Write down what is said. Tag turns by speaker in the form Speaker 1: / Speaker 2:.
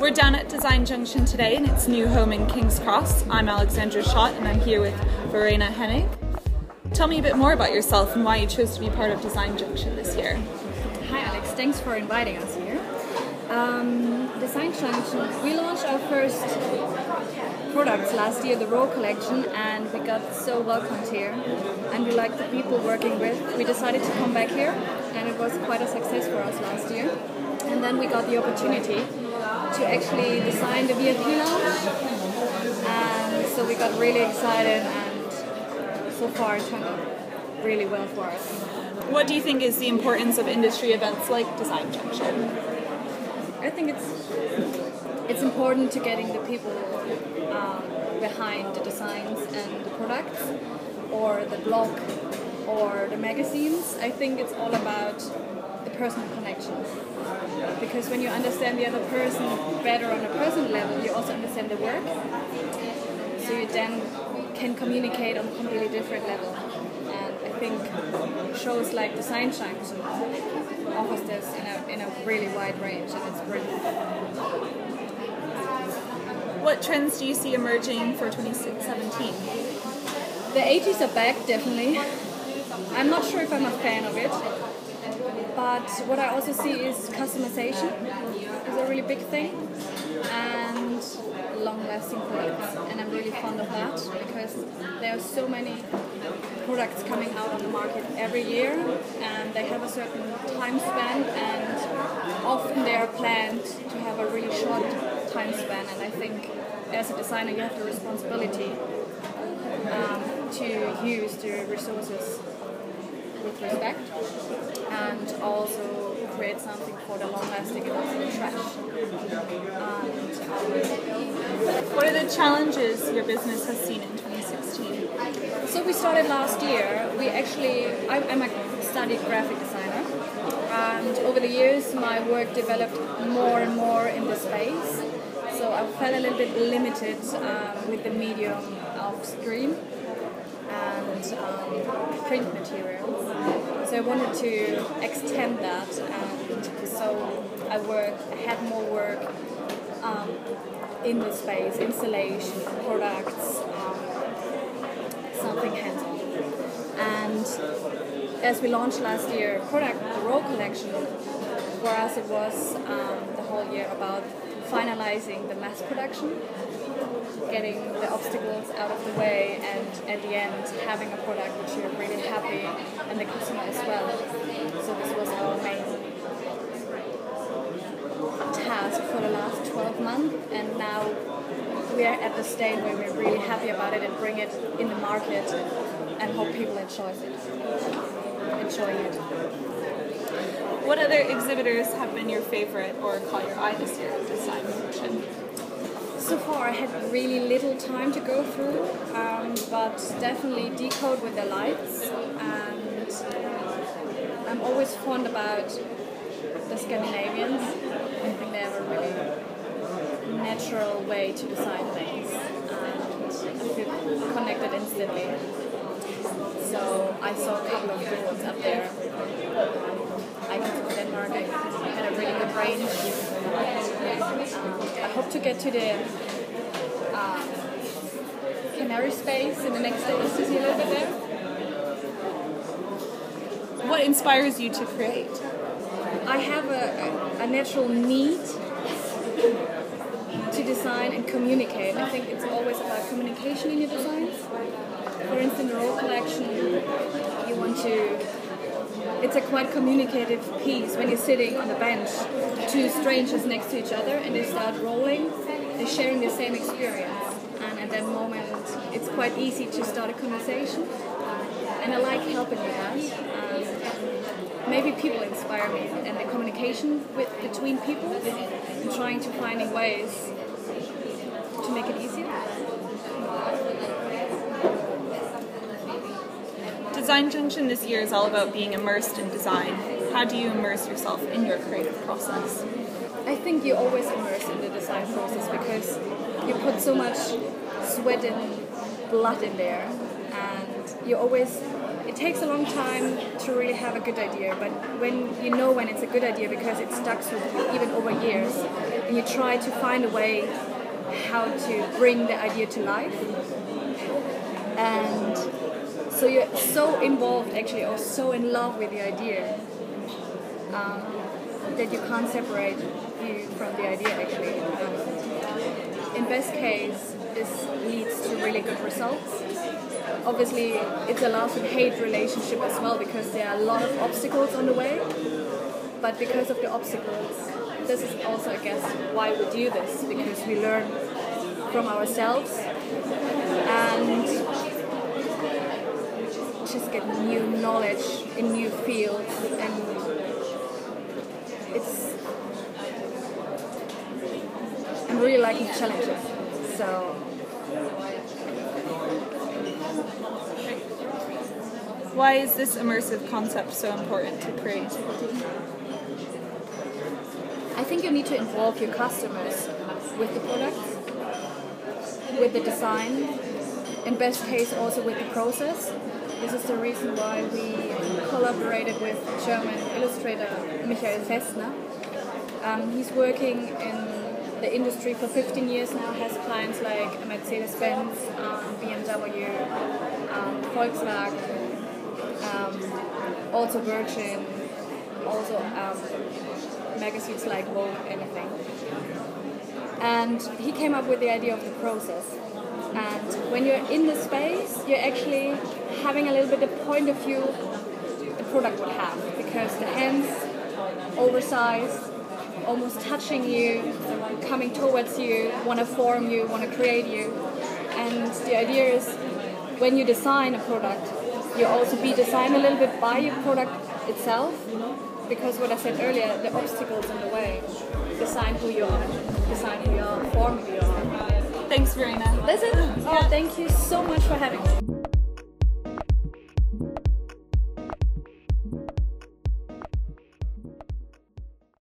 Speaker 1: We're down at Design Junction today in its new home in King's Cross. I'm Alexandra Schott and I'm here with Verena Hennig. Tell me a bit more about yourself and why you chose to be part of Design Junction this year.
Speaker 2: Hi Alex, thanks for inviting us here. Um, Design Junction, we launched our first products last year, the Roll collection, and we got so welcomed here. And we liked the people working with. We decided to come back here, and it was quite a success for us last year. And then we got the opportunity to actually design the VIP lounge. And so we got really excited and so far it turned out really well for us.
Speaker 1: What do you think is the importance of industry events like Design Junction?
Speaker 2: I think it's it's important to getting the people um, behind the designs and the products or the blog or the magazines. I think it's all about personal connection because when you understand the other person better on a personal level, you also understand the work. So you then can communicate on a completely different level. And I think shows like Design Junction offers this in a, in a really wide range, and it's brilliant.
Speaker 1: What trends do you see emerging for 2017?
Speaker 2: The 80s are back, definitely. I'm not sure if I'm a fan of it, but what I also see is customization is a really big thing and long-lasting products. And I'm really fond of that because there are so many products coming out on the market every year and they have a certain time span and often they are planned to have a really short time span and I think as a designer you have the responsibility um, to use the resources with respect and also create something for the long lasting and also trash. And,
Speaker 1: um, what are the challenges your business has seen in 2016?
Speaker 2: So we started last year. We actually, I, I'm a studied graphic designer, and over the years my work developed more and more in the space. So I felt a little bit limited um, with the medium of screen and um, print materials. So I wanted to extend that, and so I worked, I had more work um, in the space, installation, products, um, something hands-on. And as we launched last year, product the collection, for us it was um, the whole year about finalizing the mass production getting the obstacles out of the way and at the end having a product which you're really happy and the customer as well. So this was our main task for the last 12 months and now we are at the stage where we're really happy about it and bring it in the market and hope people enjoy it. Enjoy it.
Speaker 1: What other exhibitors have been your favorite or caught your eye this year at Design Junction?
Speaker 2: So far I had really little time to go through, um, but definitely decode with the lights. And I'm always fond about the Scandinavians. I think they have a really natural way to design things, and I feel connected instantly. So I saw a couple of good up there. I Icons of Denmark I had a really good range. I hope to get to the um, Canary space in the next days to see a little bit there.
Speaker 1: What inspires you to create?
Speaker 2: I have a, a, a natural need to design and communicate. I think it's always about communication in your designs. For instance, the Roll collection, you want to it's a quite communicative piece when you're sitting on the bench, two strangers next to each other, and they start rolling. They're sharing the same experience, and at that moment, it's quite easy to start a conversation. And I like helping with that. Um, maybe people inspire me, and the communication with, between people, and trying to finding ways to make it easier.
Speaker 1: Design Junction this year is all about being immersed in design. How do you immerse yourself in your creative process?
Speaker 2: I think you always immerse in the design process because you put so much sweat and blood in there and you always it takes a long time to really have a good idea but when you know when it's a good idea because it stuck with you even over years and you try to find a way how to bring the idea to life and so you're so involved actually or so in love with the idea um, that you can't separate you from the idea actually. Um, in best case this leads to really good results. Obviously it's a love and hate relationship as well because there are a lot of obstacles on the way. But because of the obstacles this is also i guess why we do this because we learn from ourselves. And get new knowledge in new fields and it's I'm really liking challenges so
Speaker 1: Why is this immersive concept so important to creativity?
Speaker 2: I think you need to involve your customers with the products, with the design, in best case also with the process. This is the reason why we collaborated with German illustrator Michael Festner. Um, he's working in the industry for 15 years now, has clients like Mercedes-Benz, um, BMW, um, Volkswagen, um, also Virgin, also um, magazines like Vogue, anything. And he came up with the idea of the process. And when you're in the space, you're actually having a little bit the point of view the product would have because the hands oversized, almost touching you, coming towards you, want to form you, want to create you. And the idea is when you design a product, you also be designed a little bit by your product itself because what I said earlier, the obstacles in the way, design who you are, design who you are, form who you are.
Speaker 1: Thanks, Verena.
Speaker 2: Listen, oh, thank you so much for having me.